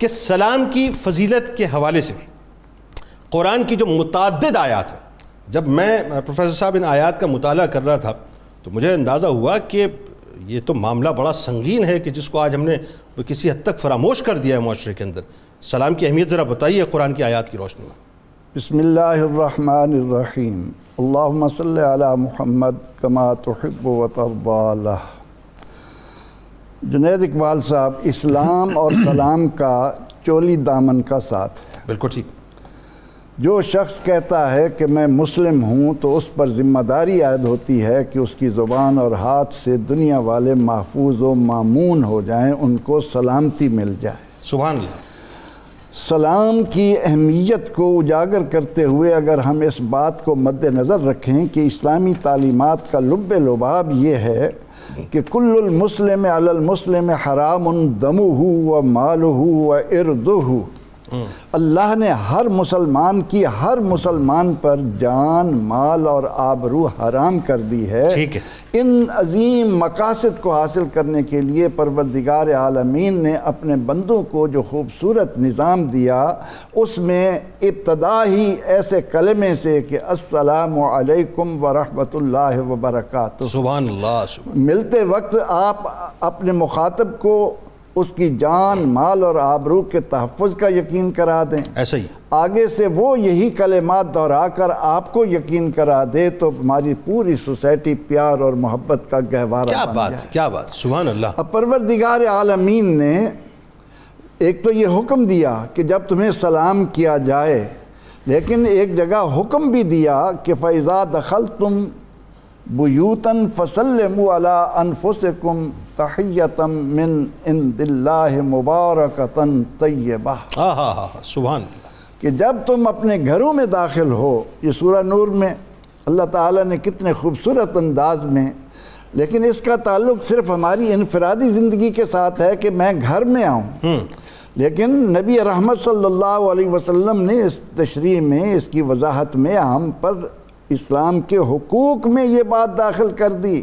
کہ سلام کی فضیلت کے حوالے سے قرآن کی جو متعدد آیات ہیں، جب میں پروفیسر صاحب ان آیات کا مطالعہ کر رہا تھا، تو مجھے اندازہ ہوا کہ یہ تو معاملہ بڑا سنگین ہے کہ جس کو آج ہم نے کسی حد تک فراموش کر دیا ہے معاشرے کے اندر۔ سلام کی اہمیت ذرا بتائیے قرآن کی آیات کی روشنی میں۔ بسم اللہ الرحمن الرحیم۔ اللہم صلی علی محمد کما تحب و ترضى جنید اقبال صاحب اسلام اور سلام کا چولی دامن کا ساتھ۔ ہے بالکل ٹھیک۔ جو شخص کہتا ہے کہ میں مسلم ہوں تو اس پر ذمہ داری عائد ہوتی ہے کہ اس کی زبان اور ہاتھ سے دنیا والے محفوظ و معمون ہو جائیں ان کو سلامتی مل جائے۔ سبحان اللہ۔ سلام کی اہمیت کو اجاگر کرتے ہوئے اگر ہم اس بات کو مد نظر رکھیں کہ اسلامی تعلیمات کا لب لباب یہ ہے کہ کل المسلم علی المسلم حرام دمہ و مالہ و اردہ اللہ نے ہر مسلمان کی ہر مسلمان پر جان مال اور آبرو حرام کر دی ہے۔ ان عظیم مقاصد کو حاصل کرنے کے لیے پروردگار عالمین نے اپنے بندوں کو جو خوبصورت نظام دیا اس میں ابتدا ہی ایسے کلمے سے کہ السلام علیکم ورحمۃ اللہ وبرکاتہ۔ سبحان اللہ سبحان ملتے وقت آپ اپنے مخاطب کو اس کی جان مال اور آبرو کے تحفظ کا یقین کرا دیں۔ ایسا ہی۔ آگے سے وہ یہی کلمات دہرا کر آپ کو یقین کرا دے تو ہماری پوری سوسائٹی پیار اور محبت کا گہوارہ کیا بات کیا بات سبحان اللہ۔ اب پروردگار عالمین نے ایک تو یہ حکم دیا کہ جب تمہیں سلام کیا جائے لیکن ایک جگہ حکم بھی دیا کہ فیضا دخل تم بیوتن فسلموا علی انفسکم تحیتم من عند اللہ مبارکتن طیبہ۔ سبحان اللہ۔ کہ جب تم اپنے گھروں میں داخل ہو یہ سورہ نور میں اللہ تعالیٰ نے کتنے خوبصورت انداز میں لیکن اس کا تعلق صرف ہماری انفرادی زندگی کے ساتھ ہے کہ میں گھر میں آؤں۔ لیکن نبی رحمت صلی اللہ علیہ وسلم نے اس تشریح میں اس کی وضاحت میں ہم پر اسلام کے حقوق میں یہ بات داخل کر دی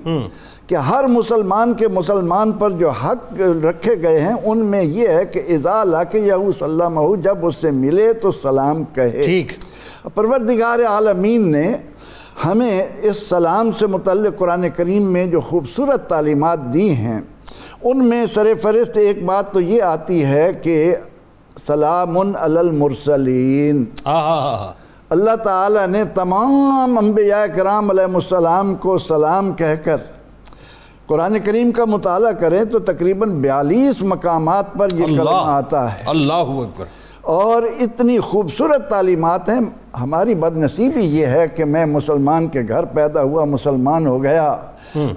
کہ ہر مسلمان کے مسلمان پر جو حق رکھے گئے ہیں ان میں یہ ہے کہ اذا لاکہ یہو سلم جب اس سے ملے تو سلام کہے۔ ٹھیک۔ پروردگار عالمین نے ہمیں اس سلام سے متعلق قرآن کریم میں جو خوبصورت تعلیمات دی ہیں ان میں سر فرست ایک بات تو یہ آتی ہے کہ سلام علی المرسلین۔ ہاں اللہ تعالیٰ نے تمام انبیاء کرام علیہ السلام کو سلام کہہ کر قرآن کریم کا مطالعہ کریں تو تقریباً بیالیس مقامات پر یہ کلمہ آتا ہے۔ اللہ اکبر۔ اور اتنی خوبصورت تعلیمات ہیں۔ ہماری بدنصیبی یہ ہے کہ میں مسلمان کے گھر پیدا ہوا مسلمان ہو گیا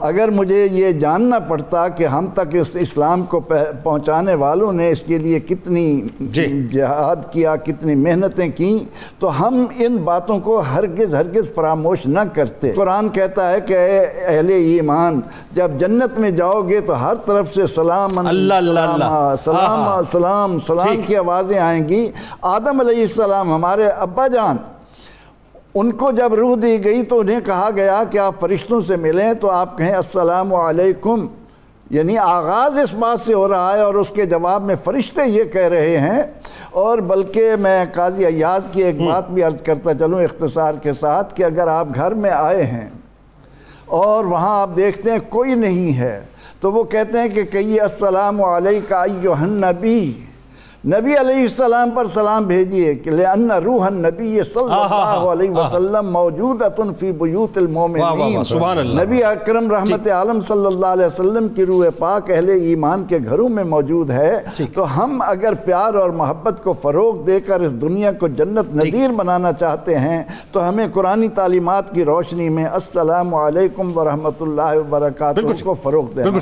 اگر مجھے یہ جاننا پڑتا کہ ہم تک اس اسلام کو پہنچانے والوں نے اس کے لیے کتنی جی۔ جہاد کیا کتنی محنتیں کیں تو ہم ان باتوں کو ہرگز ہرگز فراموش نہ کرتے قرآن کہتا ہے کہ اے اہل ایمان جب جنت میں جاؤ گے تو ہر طرف سے سلام اللہ اللہ اللہ سلام۔ سلام سلام۔ کی آوازیں آئیں گی آدم علیہ السلام ہمارے ابا جان ان کو جب روح دی گئی تو انہیں کہا گیا کہ آپ فرشتوں سے ملیں تو آپ کہیں السلام علیکم۔ یعنی آغاز اس بات سے ہو رہا ہے اور اس کے جواب میں فرشتے یہ کہہ رہے ہیں۔ اور بلکہ میں قاضی ایاز کی ایک بات بھی عرض کرتا چلوں اختصار کے ساتھ کہ اگر آپ گھر میں آئے ہیں اور وہاں آپ دیکھتے ہیں کوئی نہیں ہے تو وہ کہتے ہیں کہ کہیے السلام علیکہ ایوہ النبی۔ نبی علیہ السلام پر سلام بھیجیے کہ لِأَنَّ روح النبی صلی اللہ علیہ وسلم موجودتن فی بیوت المومنین۔ سبحان اللہ۔ نبی اکرم رحمت عالم صلی اللہ علیہ وسلم کی روح پاک اہل ایمان کے گھروں میں موجود ہے تو ہم اگر پیار اور محبت کو فروغ دے کر اس دنیا کو جنت نظیر بنانا چاہتے ہیں تو ہمیں قرآنی تعلیمات کی روشنی میں السلام علیکم ورحمت اللہ وبرکاتہ کو فروغ دینا